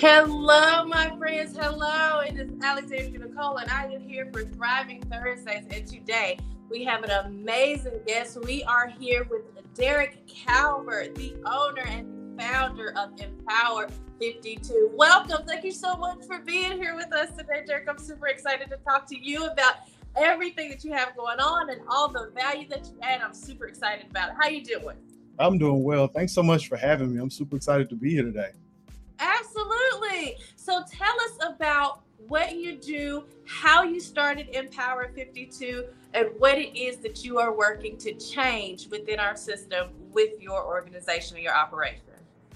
Hello, my friends. Hello. It is Alexandra Nicole, and I am here for Thriving Thursdays. And today we have an amazing guest. We are here with Derrick Calvert, the owner and founder of Empower 52. Welcome. Thank you so much for being here with us today, Derrick. I'm super excited to talk to you about everything that you have going on and all the value that you add. I'm super excited about it. How are you doing? I'm doing well. Thanks so much for having me. I'm super excited to be here today. Absolutely. So tell us about what you do, how you started Empower 52, and what it is that you are working to change within our system with your organization and your operation.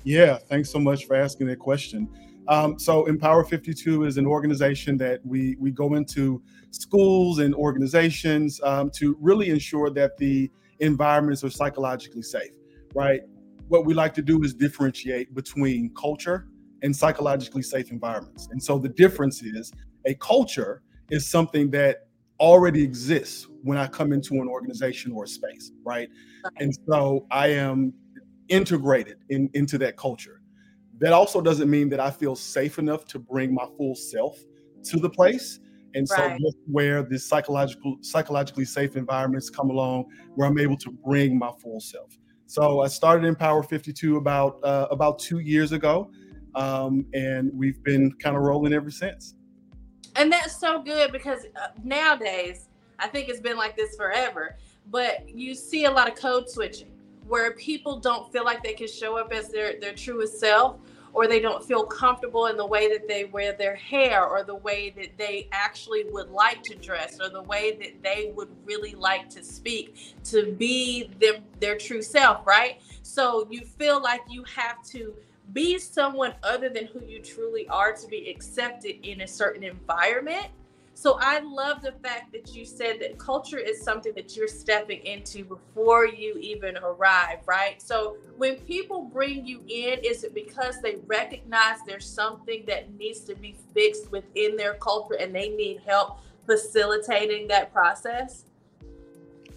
Yeah, thanks so much for asking that question. Um, so Empower 52 is an organization that we we go into schools and organizations um, to really ensure that the environments are psychologically safe, right? What we like to do is differentiate between culture and psychologically safe environments. And so the difference is a culture is something that already exists when I come into an organization or a space, right? And so I am integrated in, into that culture. That also doesn't mean that I feel safe enough to bring my full self to the place. And so right. that's where the psychological psychologically safe environments come along where I'm able to bring my full self. So I started Empower 52 about uh, about two years ago, um, and we've been kind of rolling ever since. And that's so good because uh, nowadays I think it's been like this forever. But you see a lot of code switching where people don't feel like they can show up as their their truest self or they don't feel comfortable in the way that they wear their hair or the way that they actually would like to dress or the way that they would really like to speak to be them their true self right so you feel like you have to be someone other than who you truly are to be accepted in a certain environment so I love the fact that you said that culture is something that you're stepping into before you even arrive, right? So when people bring you in, is it because they recognize there's something that needs to be fixed within their culture and they need help facilitating that process?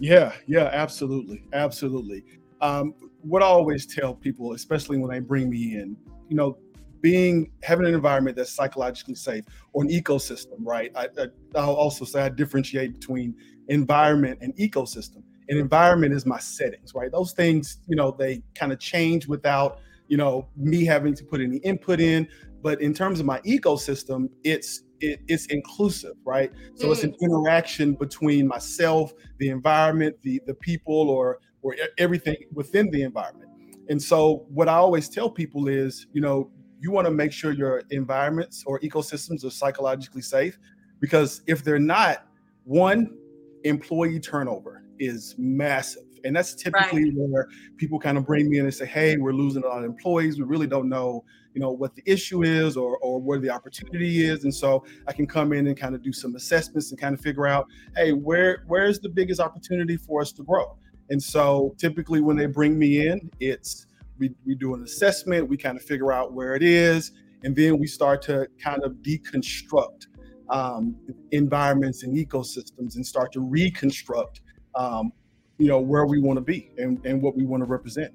Yeah, yeah, absolutely. Absolutely. Um, what I always tell people, especially when they bring me in, you know, being having an environment that's psychologically safe or an ecosystem, right? I, I, will also say I differentiate between environment and ecosystem. An environment is my settings, right? Those things, you know, they kind of change without, you know, me having to put any input in. But in terms of my ecosystem, it's it, it's inclusive, right? So mm. it's an mm. interaction between myself, the environment, the the people, or or everything within the environment. And so what I always tell people is, you know, you want to make sure your environments or ecosystems are psychologically safe because if they're not, one, employee turnover is massive. And that's typically right. where people kind of bring me in and say, hey, we're losing a lot of employees. We really don't know, you know, what the issue is or, or where the opportunity is. And so I can come in and kind of do some assessments and kind of figure out, hey, where where's the biggest opportunity for us to grow? And so typically when they bring me in, it's we, we do an assessment, we kind of figure out where it is, and then we start to kind of deconstruct um, environments and ecosystems and start to reconstruct, um, you know, where we want to be and, and what we want to represent.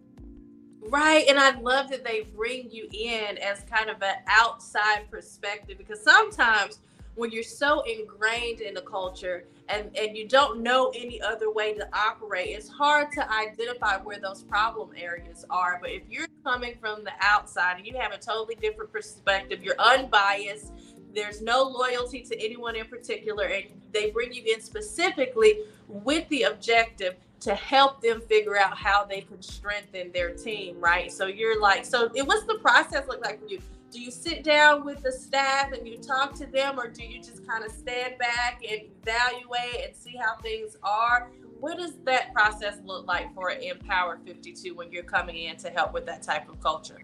Right. And I love that they bring you in as kind of an outside perspective because sometimes when you're so ingrained in the culture and, and you don't know any other way to operate, it's hard to identify where those problem areas are. But if you're coming from the outside and you have a totally different perspective, you're unbiased, there's no loyalty to anyone in particular, and they bring you in specifically with the objective to help them figure out how they can strengthen their team, right? So you're like, so it what's the process look like for you? Do you sit down with the staff and you talk to them or do you just kind of stand back and evaluate and see how things are what does that process look like for empower 52 when you're coming in to help with that type of culture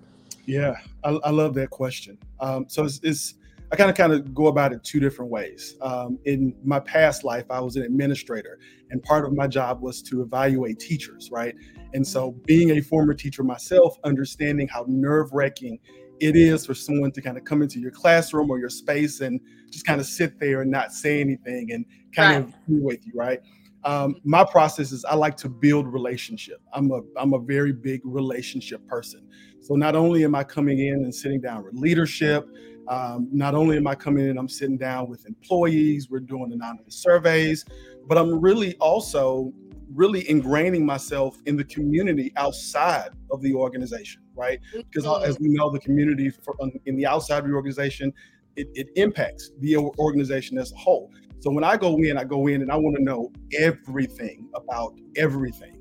yeah i, I love that question um, so it's, it's I kind of kind of go about it two different ways. Um, in my past life, I was an administrator, and part of my job was to evaluate teachers, right? And so, being a former teacher myself, understanding how nerve wracking it is for someone to kind of come into your classroom or your space and just kind of sit there and not say anything and kind right. of be with you, right? Um, my process is I like to build relationship. I'm a I'm a very big relationship person. So not only am I coming in and sitting down with leadership, um, not only am I coming in, I'm sitting down with employees. We're doing anonymous surveys, but I'm really also really ingraining myself in the community outside of the organization, right? Because mm-hmm. as we know, the community for, in the outside of the organization, it, it impacts the organization as a whole. So when I go in, I go in and I want to know everything about everything.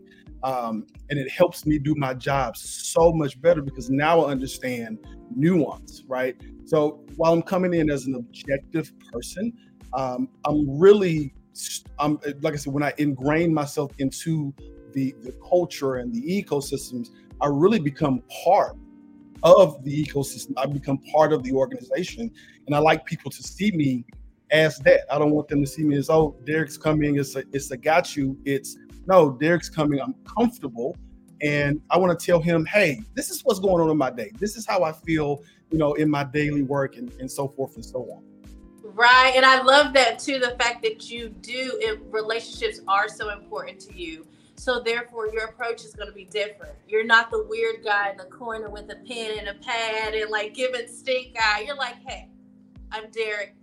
Um, and it helps me do my job so much better because now I understand nuance, right? So while I'm coming in as an objective person, um, I'm really, I'm like I said, when I ingrain myself into the the culture and the ecosystems, I really become part of the ecosystem. I become part of the organization, and I like people to see me as that. I don't want them to see me as oh, Derrick's coming. It's a it's a got you. It's no, Derrick's coming. I'm comfortable, and I want to tell him, hey, this is what's going on in my day. This is how I feel, you know, in my daily work and, and so forth and so on. Right, and I love that too. The fact that you do, if relationships are so important to you. So therefore, your approach is going to be different. You're not the weird guy in the corner with a pen and a pad and like giving stink eye. You're like, hey, I'm Derrick.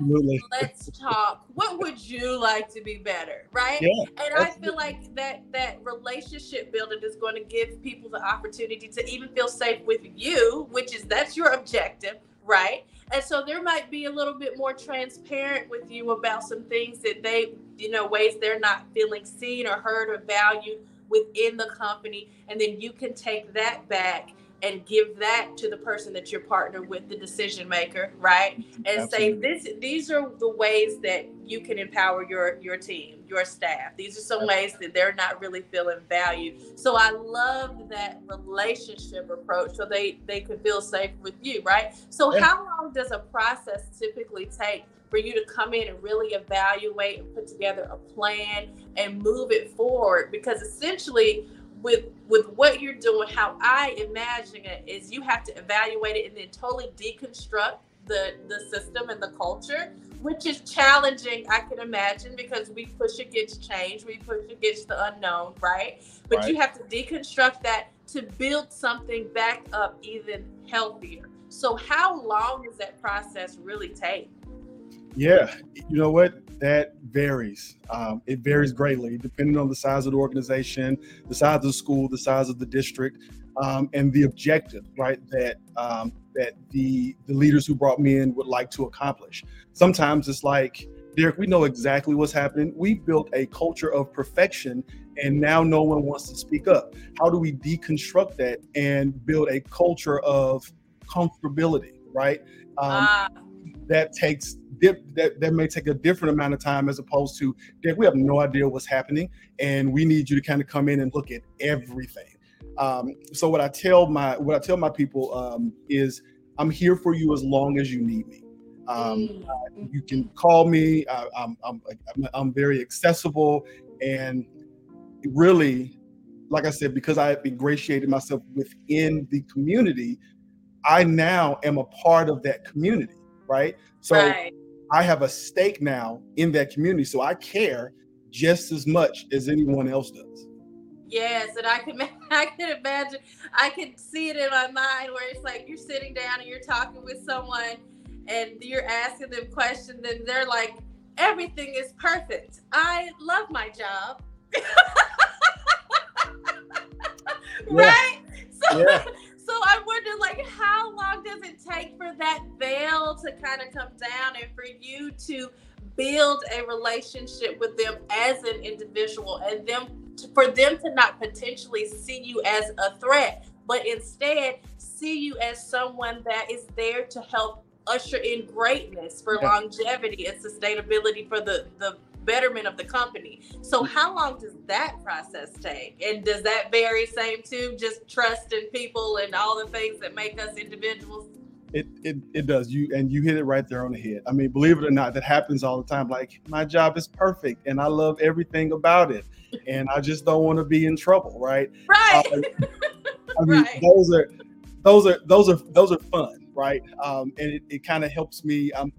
Let's talk. What would you like to be better? Right? Yeah, and I feel like that that relationship building is going to give people the opportunity to even feel safe with you, which is that's your objective, right? And so there might be a little bit more transparent with you about some things that they, you know, ways they're not feeling seen or heard or valued within the company. And then you can take that back and give that to the person that you're partnered with the decision maker right? And Absolutely. say this these are the ways that you can empower your your team your staff. These are some ways that they're not really feeling valued. So i love that relationship approach so they they can feel safe with you right? So yeah. how long does a process typically take for you to come in and really evaluate and put together a plan and move it forward? Because essentially with with what you're doing, how I imagine it is you have to evaluate it and then totally deconstruct the the system and the culture, which is challenging, I can imagine, because we push against change, we push against the unknown, right? But right. you have to deconstruct that to build something back up even healthier. So how long does that process really take? Yeah, you know what? That varies. Um, it varies greatly depending on the size of the organization, the size of the school, the size of the district, um, and the objective, right? That um, that the the leaders who brought me in would like to accomplish. Sometimes it's like, Derrick, we know exactly what's happening. We built a culture of perfection, and now no one wants to speak up. How do we deconstruct that and build a culture of comfortability, right? Uh, that takes that, that may take a different amount of time as opposed to that we have no idea what's happening and we need you to kind of come in and look at everything. Um, so what i tell my what i tell my people um, is i'm here for you as long as you need me. Um, mm. uh, you can call me I, I'm, I'm, I'm very accessible and really like i said because i have ingratiated myself within the community i now am a part of that community right so right. I have a stake now in that community, so I care just as much as anyone else does. Yes, and I can I can imagine I can see it in my mind where it's like you're sitting down and you're talking with someone and you're asking them questions and they're like, everything is perfect. I love my job. right? So yeah. I wonder like how long does it take for that veil to kind of come down and for you to build a relationship with them as an individual and them for them to not potentially see you as a threat but instead see you as someone that is there to help usher in greatness for yeah. longevity and sustainability for the the betterment of the company. So how long does that process take? And does that vary same too? Just trust in people and all the things that make us individuals? It, it it does you and you hit it right there on the head. I mean, believe it or not, that happens all the time. Like my job is perfect and I love everything about it, and I just don't want to be in trouble, right? Right. Uh, I mean, right. those are those are those are those are fun, right? Um, and it, it kind of helps me. I'm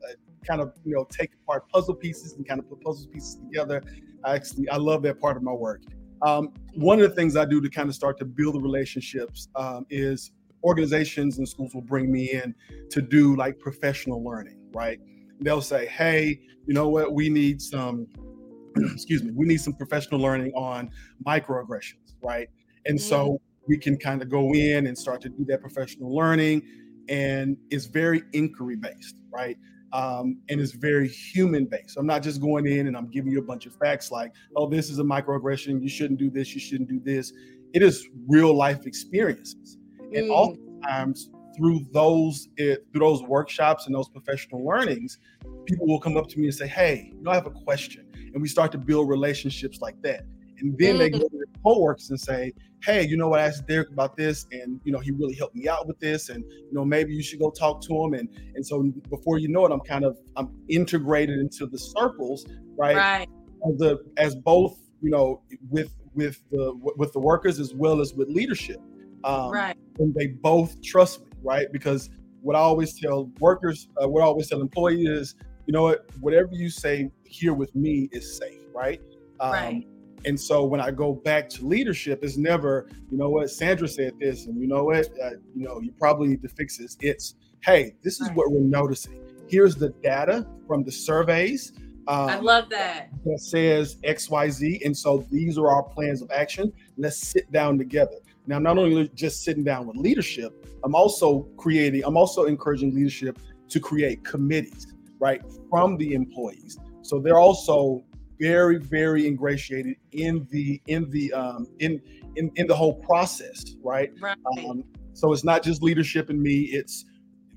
kind of you know take apart puzzle pieces and kind of put puzzle pieces together I actually I love that part of my work. Um, one of the things I do to kind of start to build the relationships um, is organizations and schools will bring me in to do like professional learning, right? They'll say, hey, you know what, we need some, excuse me, we need some professional learning on microaggressions, right? And mm-hmm. so we can kind of go in and start to do that professional learning. And it's very inquiry based, right? Um, and it's very human based. I'm not just going in and I'm giving you a bunch of facts like, oh, this is a microaggression. You shouldn't do this. You shouldn't do this. It is real life experiences. And mm. oftentimes through those it, eh, through those workshops and those professional learnings, people will come up to me and say, "Hey, you know, I have a question," and we start to build relationships like that. And then mm. they go coworkers and say, "Hey, you know what? I asked Derrick about this, and you know, he really helped me out with this, and you know, maybe you should go talk to him." And and so before you know it, I'm kind of I'm integrated into the circles, right? Right. As the as both you know with with the with the workers as well as with leadership. Um, right. And they both trust me, right? Because what I always tell workers, uh, what I always tell employees is, you know what, whatever you say here with me is safe, right? Um, right. And so when I go back to leadership, it's never, you know what, Sandra said this, and you know what, uh, you know, you probably need to fix this. It's, hey, this is what we're noticing. Here's the data from the surveys. Um, I love that. That says X, Y, Z, and so these are our plans of action. Let's sit down together. Now, I'm not only just sitting down with leadership, I'm also creating, I'm also encouraging leadership to create committees, right, from the employees. So they're also very, very ingratiated in the in the um, in in in the whole process, right? Right. Um, so it's not just leadership and me. It's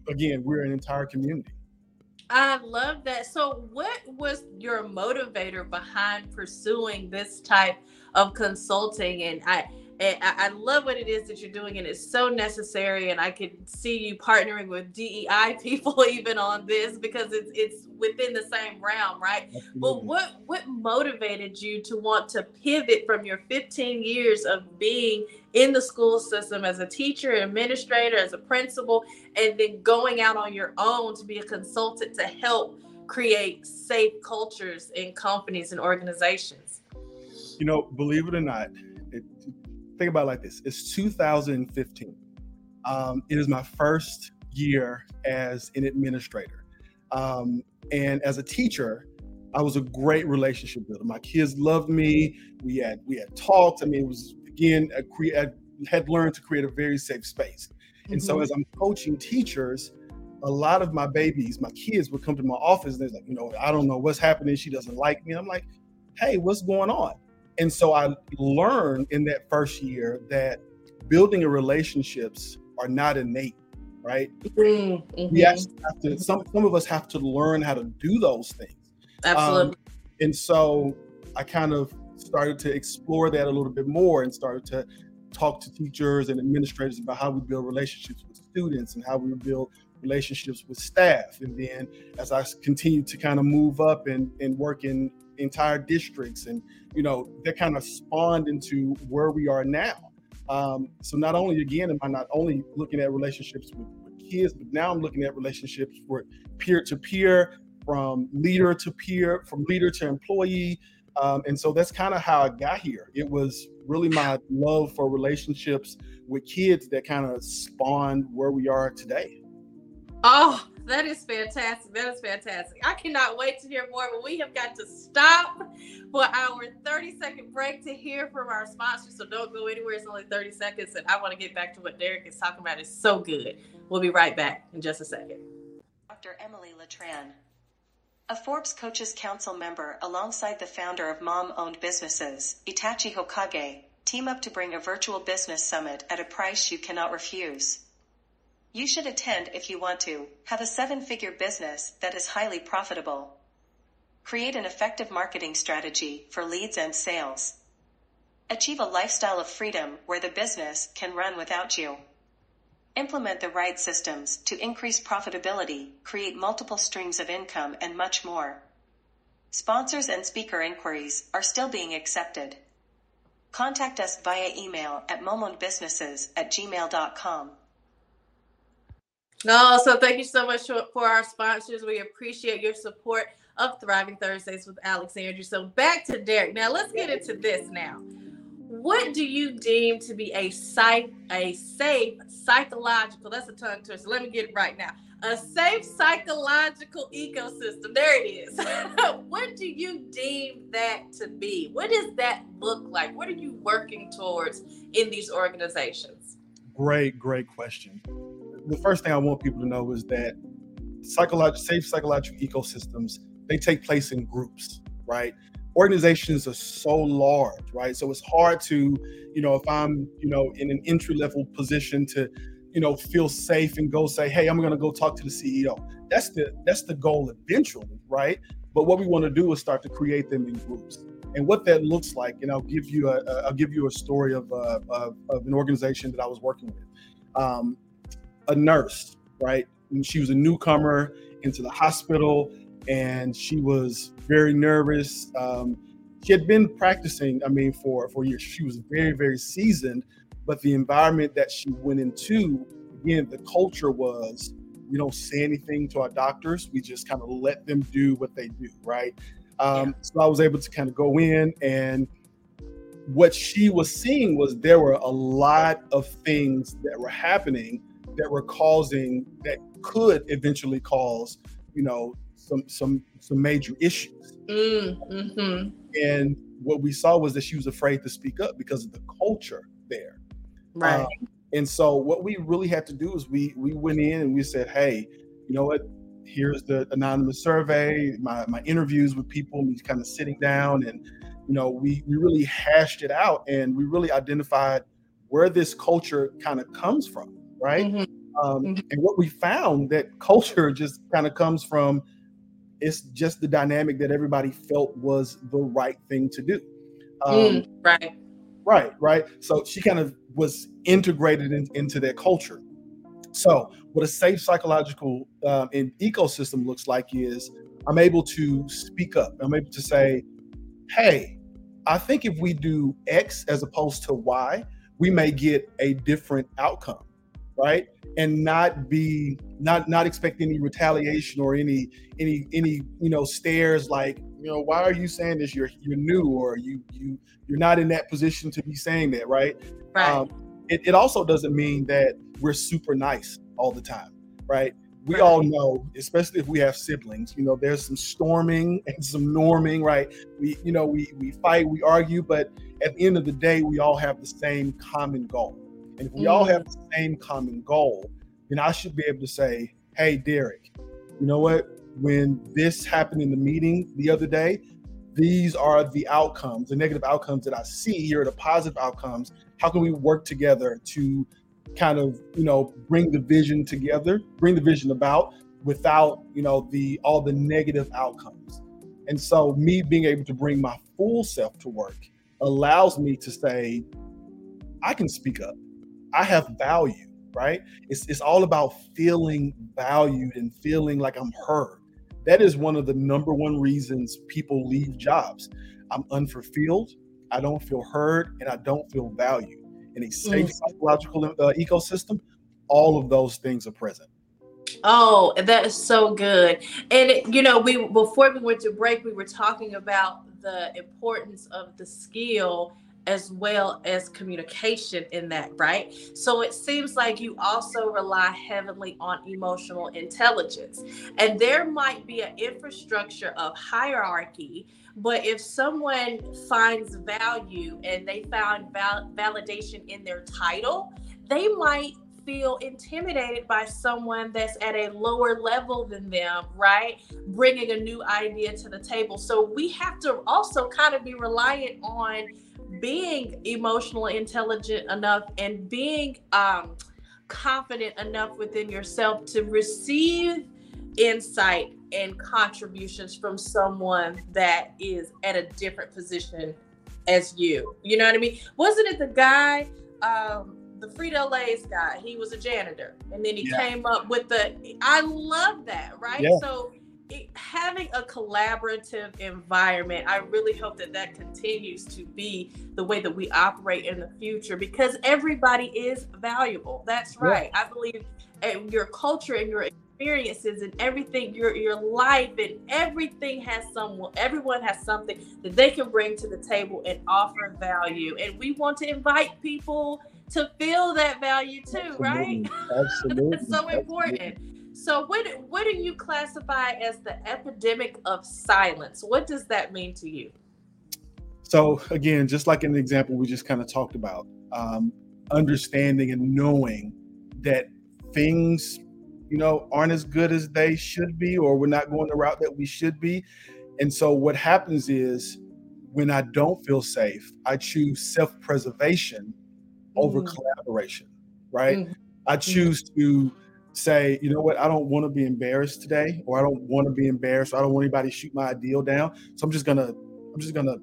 again, we're an entire community. I love that. So, what was your motivator behind pursuing this type of consulting? And I and I, I, love what it is that you're doing, and it's so necessary. And I could see you partnering with DEI people even on this because it's it's within the same realm, right? Absolutely. But what what motivated you to want to pivot from your 15 years of being in the school system as a teacher, administrator, as a principal, and then going out on your own to be a consultant to help create safe cultures in companies and organizations? You know, believe it or not, it, think about it like this. It's 2015 um, it is my first year as an administrator. Um, and as a teacher i was a great relationship builder. My kids loved me. We had we had talked. I mean it was again a cre- I had learned to create a very safe space. And mm-hmm. so as i'm coaching teachers a lot of my babies my kids would come to my office and they're like you know i don't know what's happening. She doesn't like me. And i'm like hey what's going on and so I learned in that first year that building relationships are not innate, right? Mm-hmm. We actually have to, some, some of us have to learn how to do those things. Absolutely. Um, and so I kind of started to explore that a little bit more and started to talk to teachers and administrators about how we build relationships with students and how we build relationships with staff. And then as I continued to kind of move up and, and work in entire districts and you know that kind of spawned into where we are now. Um, so not only again am i not only looking at relationships with, with kids but now i'm looking at relationships for peer to peer from leader to peer from leader to employee. Um, and so that's kind of how i got here. It was really my love for relationships with kids that kind of spawned where we are today. Oh that is fantastic. That is fantastic. I cannot wait to hear more, but we have got to stop for our 30 second break to hear from our sponsors. So don't go anywhere. It's only 30 seconds. And I want to get back to what Derrick is talking about. It's so good. We'll be right back in just a second. Dr. Emily Latran, a Forbes Coaches Council member alongside the founder of mom owned businesses, Itachi Hokage, team up to bring a virtual business summit at a price you cannot refuse. You should attend if you want to have a seven figure business that is highly profitable. Create an effective marketing strategy for leads and sales. Achieve a lifestyle of freedom where the business can run without you. Implement the right systems to increase profitability, create multiple streams of income, and much more. Sponsors and speaker inquiries are still being accepted. Contact us via email at momondbusinesses at gmail.com. No, so thank you so much for our sponsors. We appreciate your support of Thriving Thursdays with Alexandria. So back to Derrick. Now let's get into this now. What do you deem to be a psych a safe psychological? That's a tongue twister. Let me get it right now. A safe psychological ecosystem. There it is. what do you deem that to be? What does that look like? What are you working towards in these organizations? Great, great question. The first thing I want people to know is that psychological safe psychological ecosystems they take place in groups, right? Organizations are so large, right? So it's hard to, you know, if I'm, you know, in an entry level position to, you know, feel safe and go say, hey, I'm going to go talk to the CEO. That's the that's the goal eventually, right? But what we want to do is start to create them in groups. And what that looks like, and I'll give you a, I'll give you a story of, uh, of, of an organization that I was working with. Um, a nurse, right? And she was a newcomer into the hospital and she was very nervous. Um, she had been practicing, I mean, for for years. She was very, very seasoned, but the environment that she went into, again, the culture was we don't say anything to our doctors. We just kind of let them do what they do, right? Um, yeah. So I was able to kind of go in, and what she was seeing was there were a lot of things that were happening that were causing that could eventually cause, you know, some some some major issues. Mm, hmm And what we saw was that she was afraid to speak up because of the culture there. Right. Um, and so what we really had to do is we we went in and we said, hey, you know what? Here's the anonymous survey, my my interviews with people, me kind of sitting down and you know, we we really hashed it out and we really identified where this culture kind of comes from, right? Mm-hmm. Um, mm-hmm. And what we found that culture just kind of comes from it's just the dynamic that everybody felt was the right thing to do. Um, mm, right. Right, right. So she kind of was integrated in, into their culture. So, what a safe psychological um, ecosystem looks like is I'm able to speak up. I'm able to say, hey, I think if we do X as opposed to Y, we may get a different outcome right? And not be not not expect any retaliation or any any any you know stares like you know why are you saying this? You're you're new or you you you're not in that position to be saying that, right? Right. Um, it, it also doesn't mean that we're super nice all the time, right? we all know, especially if we have siblings, you know, there's some storming and some norming, right? We, you know, we we fight, we argue, but at the end of the day, we all have the same common goal. And if we mm. all have the same common goal, then I should be able to say, hey, Derrick, you know what? When this happened in the meeting the other day, these are the outcomes, the negative outcomes that I see. Here are the positive outcomes. How can we work together to kind of, you know, bring the vision together, bring the vision about without, you know, the all the negative outcomes. And so me being able to bring my full self to work allows me to say, I can speak up. I have value, right? It's it's all about feeling valued and feeling like I'm heard. That is one of the number one reasons people leave jobs. I'm unfulfilled, I don't feel heard, and I don't feel valued. In a safe mm. psychological uh, ecosystem, all of those things are present. Oh, that is so good. And you know, we before we went to break, we were talking about the importance of the skill as well as communication in that, right? So it seems like you also rely heavily on emotional intelligence. And there might be an infrastructure of hierarchy, but if someone finds value and they found val- validation in their title, they might feel intimidated by someone that's at a lower level than them, right? Bringing a new idea to the table. So we have to also kind of be reliant on being emotionally intelligent enough and being um, confident enough within yourself to receive insight and contributions from someone that is at a different position as you. You know what I mean? Wasn't it the guy, um, the Frito Lay's guy? He was a janitor, and then he yeah. came up with the. I love that, right? Yeah. So having a collaborative environment, I really hope that that continues to be the way that we operate in the future because everybody is valuable. That's right. Yeah. I believe your culture and your experiences and everything, your your life and everything has someone, everyone has something that they can bring to the table and offer value. And we want to invite people to feel that value too, Absolutely. right? Absolutely. it's so important. So what what do you classify as the epidemic of silence? What does that mean to you? So again, just like in the example we just kind of talked about, um, understanding and knowing that things, you know, aren't as good as they should be, or we're not going the route that we should be. And so what happens is when I don't feel safe, I choose self-preservation over Mm. collaboration, right? Mhm. I choose to say, you know what, I don't want to be embarrassed today, or I don't want to be embarrassed. Or I don't want anybody to shoot my ideal down. So I'm just gonna, I'm just gonna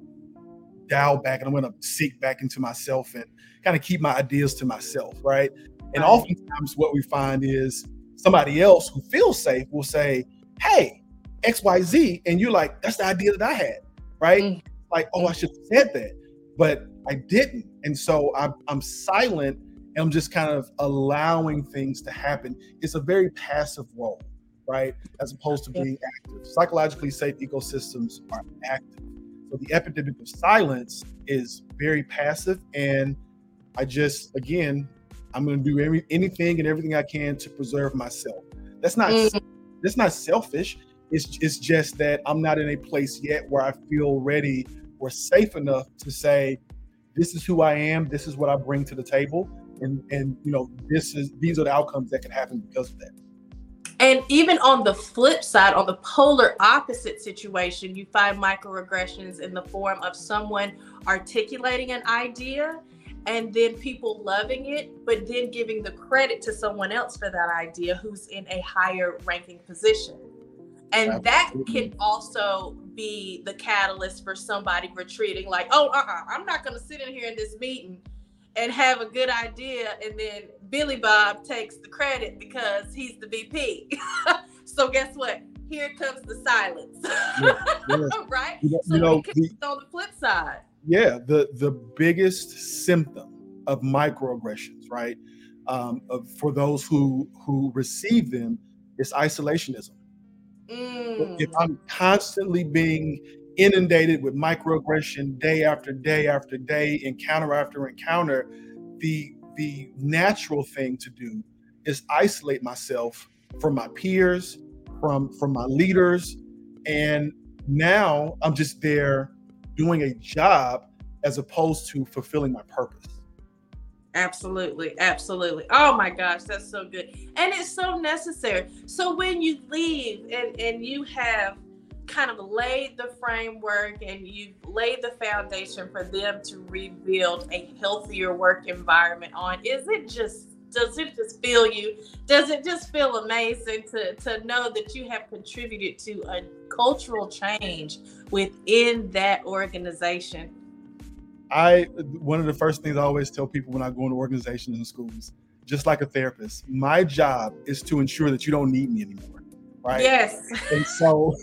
dial back and I'm gonna seek back into myself and kind of keep my ideas to myself, right? And oftentimes what we find is somebody else who feels safe will say, Hey, XYZ, and you're like, that's the idea that I had, right? Mm. Like, oh, I should have said that, but I didn't. And so I'm, I'm silent and I'm just kind of allowing things to happen. It's a very passive role, right? As opposed to being active. Psychologically safe ecosystems are active. So the epidemic of silence is very passive. And I just, again, I'm going to do every, anything and everything I can to preserve myself. That's not Mm. that's not selfish. It's it's just that I'm not in a place yet where I feel ready or safe enough to say, this is who I am, this is what I bring to the table, and and you know this is these are the outcomes that can happen because of that. And even on the flip side, on the polar opposite situation, you find microaggressions in the form of someone articulating an idea and then people loving it, but then giving the credit to someone else for that idea who's in a higher ranking position. And that can also be the catalyst for somebody retreating, like, oh, uh-uh, I'm not going to sit in here in this meeting and have a good idea, and then Billy Bob takes the credit because he's the VP. so guess what? Here comes the silence, Yes. right? You know, So you know, the- on the flip side. yeah the the biggest symptom of microaggressions right um, of, for those who who receive them is isolationism Mm. if i'm constantly being inundated with microaggression day after day after day encounter after encounter the the natural thing to do is isolate myself from my peers from from my leaders and now i'm just there doing a job as opposed to fulfilling my purpose Absolutely, absolutely. Oh my gosh, that's so good. And it's so necessary. So when you leave and and you have kind of laid the framework and you've laid the foundation for them to rebuild a healthier work environment on, is it just does it just feel you? Does it just feel amazing to to know that you have contributed to a cultural change within that organization? I one of the first things I always tell people when I go into organizations and schools, just like a therapist, my job is to ensure that you don't need me anymore. Right. Yes. And so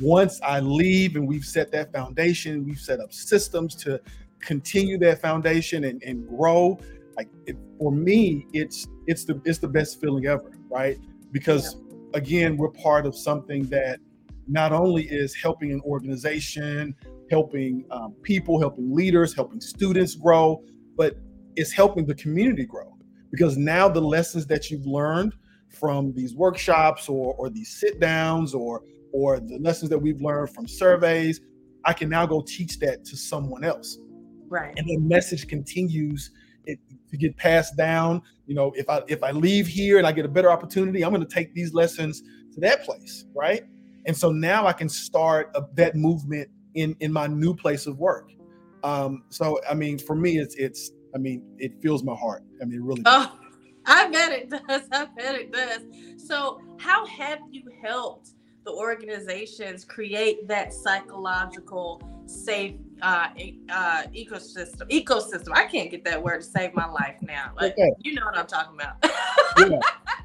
once I leave and we've set that foundation, we've set up systems to continue that foundation and, and grow. Like it, for me, it's it's the it's the best feeling ever, right? Because again, we're part of something that not only is helping an organization, helping um, people, helping leaders, helping students grow, but it's helping the community grow. Because now the lessons that you've learned from these workshops or or these sit downs or or the lessons that we've learned from surveys, I can now go teach that to someone else. Right. And the message continues it, to get passed down. You know, if I if I leave here and I get a better opportunity, I'm going to take these lessons to that place, right? And so now I can start a, that movement in in my new place of work. Um, so I mean, for me, it's it's I mean, it fills my heart. I mean, it really. does. Oh, I bet it does. I bet it does. So, how have you helped the organizations create that psychological safe uh, uh, ecosystem? Ecosystem. I can't get that word to save my life now. Like, Okay. you know what I'm talking about. Yeah.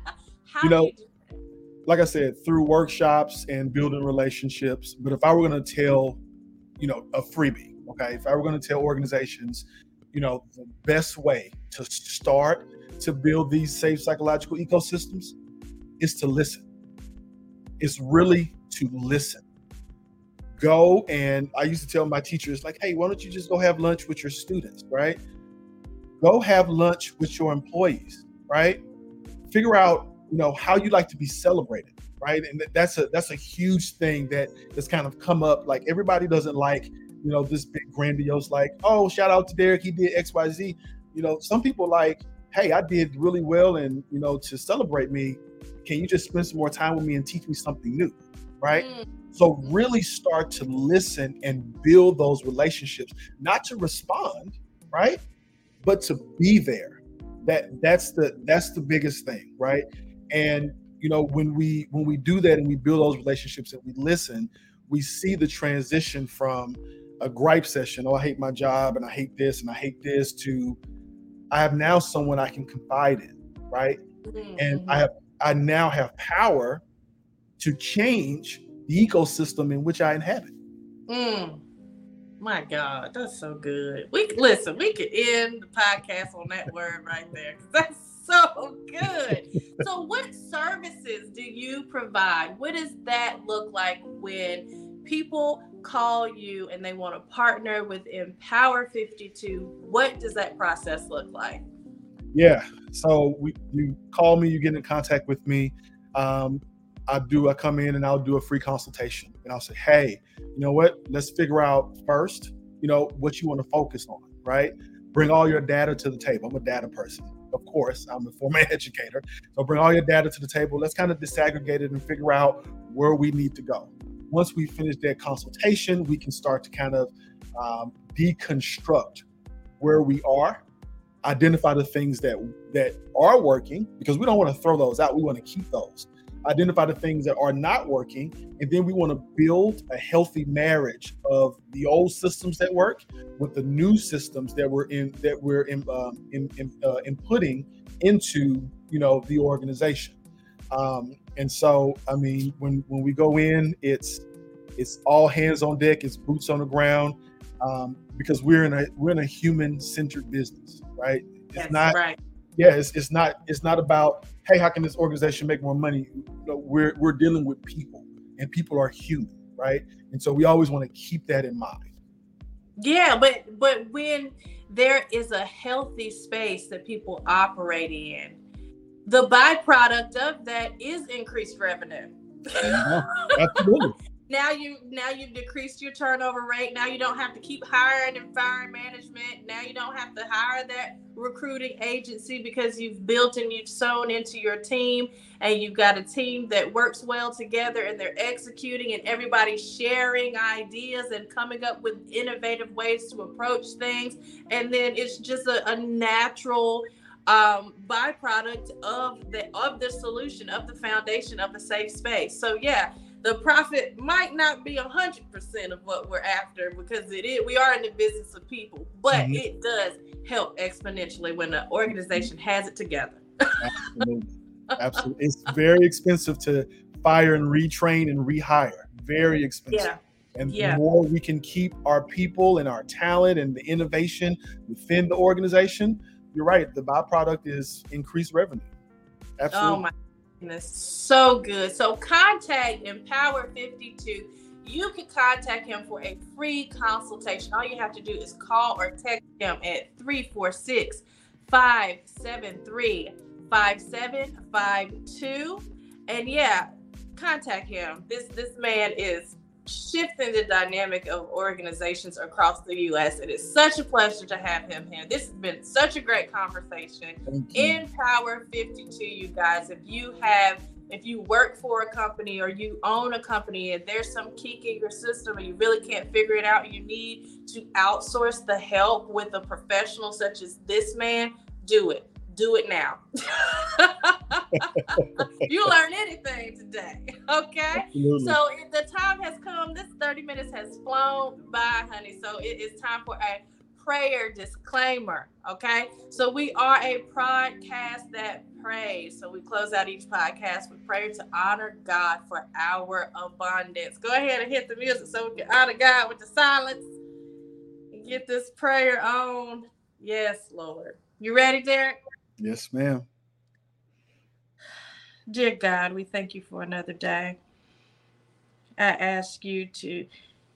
How You do know, you do that? like I said, through workshops and building relationships. But if I were going to tell, you know, a freebie, okay, if I were going to tell organizations, you know, the best way to start to build these safe psychological ecosystems is to listen. Is really to listen. Go and I used to tell my teachers, like, hey, why don't you just go have lunch with your students, right? Go have lunch with your employees, right? Figure out, you know, how you like to be celebrated, right? And that's a that's a huge thing that has kind of come up. Like everybody doesn't like, you know, this big grandiose, like, oh, shout out to Derrick, he did X, Y, Z. You know, some people like, hey, I did really well, and you know, to celebrate me, can you just spend some more time with me and teach me something new, right? Mm. So really start to listen and build those relationships, not to respond, right? But to be there. That that's the that's the biggest thing, right? And you know, when we when we do that and we build those relationships and we listen, we see the transition from a gripe session, oh, I hate my job and I hate this and I hate this to I have now someone I can confide in, right? Mm-hmm. And I have I now have power to change the ecosystem in which I inhabit. Mm. My God, that's so good. We listen. We could end the podcast on that word right there because that's so good. so, what services do you provide? What does that look like when people call you and they want to partner with Empower 52? What does that process look like? Yeah. So we, you call me, you get in contact with me. Um, I do. I come in and I'll do a free consultation, and I'll say, "Hey, you know what? Let's figure out first, you know, what you want to focus on, right? Bring all your data to the table. I'm a data person, of course. I'm a former educator, so bring all your data to the table. Let's kind of disaggregate it and figure out where we need to go. Once we finish that consultation, we can start to kind of um, deconstruct where we are identify the things that that are working because we don't want to throw those out we want to keep those. Identify the things that are not working and then we want to build a healthy marriage of the old systems that work with the new systems that we're in that we're in, um, in, in uh, inputting into you know the organization. Um, and so i mean when when we go in it's it's all hands on deck it's boots on the ground um, because we're in a we're in a human centered business right? It's That's not right. Yeah, it's, it's not it's not about hey, how can this organization make more money? Know, we're we're dealing with people, and people are human, right? And so we always want to keep that in mind. Yeah, but but when there is a healthy space that people operate in, the byproduct of that is increased revenue. Yeah, absolutely now you now you've decreased your turnover rate. Now you don't have to keep hiring and firing management. Now you don't have to hire that recruiting agency because you've built and you've sewn into your team and you've got a team that works well together and they're executing and everybody's sharing ideas and coming up with innovative ways to approach things. And then it's just a, a natural um, byproduct of the of the solution of the foundation of the safe space. So yeah the profit might not be a hundred percent of what we're after because it is we are in the business of people, but mm-hmm. it does help exponentially when the organization has it together. Absolutely. Absolutely. It's very expensive to fire and retrain and rehire. Very expensive. Yeah. And yeah. the more we can keep our people and our talent and the innovation within the organization, you're right. The byproduct is increased revenue. Absolutely. Oh my goodness, so good. So contact Empower 52. You can contact him for a free consultation. All you have to do is call or text him at 346 573 5752. And yeah, contact him. This this man is shifting the dynamic of organizations across the U.S. It is such a pleasure to have him here. This has been such a great conversation. Empower 52, you guys. If you have, if you work for a company or you own a company and there's some kink in your system and you really can't figure it out, you need to outsource the help with a professional such as this man, do it do it now. you learn anything today. Okay. Absolutely. So the time has come. This 30 minutes has flown by, honey. So it is time for a prayer disclaimer. Okay. So we are a podcast that prays. So we close out each podcast with prayer to honor God for our abundance. Go ahead and hit the music so we can honor God with the silence and get this prayer on. Yes, Lord. You ready, Derrick? Yes, ma'am. Dear God, we thank you for another day. I ask you to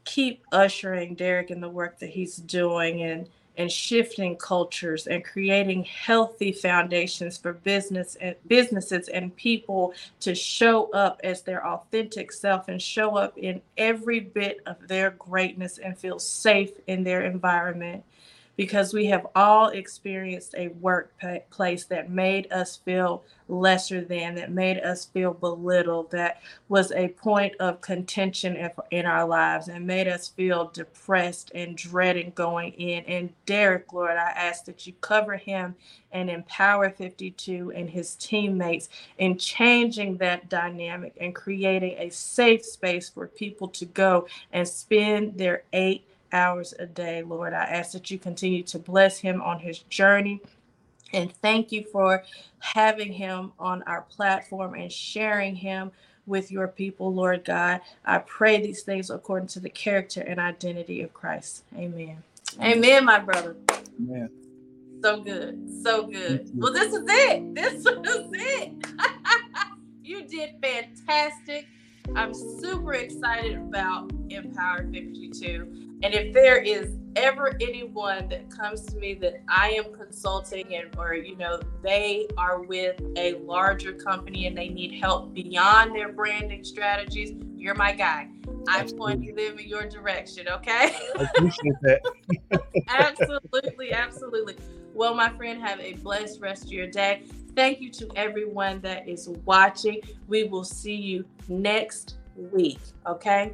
keep ushering Derrick in the work that he's doing and and shifting cultures and creating healthy foundations for business and businesses and people to show up as their authentic self and show up in every bit of their greatness and feel safe in their environment because we have all experienced a workplace that made us feel lesser than, that made us feel belittled, that was a point of contention in our lives and made us feel depressed and dreading going in. And Derrick, Lord, I ask that you cover him and Empower 52 and his teammates in changing that dynamic and creating a safe space for people to go and spend their eight hours a day, Lord. I ask that you continue to bless him on his journey. And thank you for having him on our platform and sharing him with your people, Lord God. I pray these things according to the character and identity of Christ. Amen. Amen, my brother. Amen. So good. So good. Well, this is it. This is it. you did fantastic. I'm super excited about Empowered 52. And if there is ever anyone that comes to me that I am consulting and or you know they are with a larger company and they need help beyond their branding strategies, you're my guy. I'm pointing them in your direction, okay? I appreciate that. absolutely, absolutely. Well, my friend, have a blessed rest of your day. Thank you to everyone that is watching. We will see you next week, okay?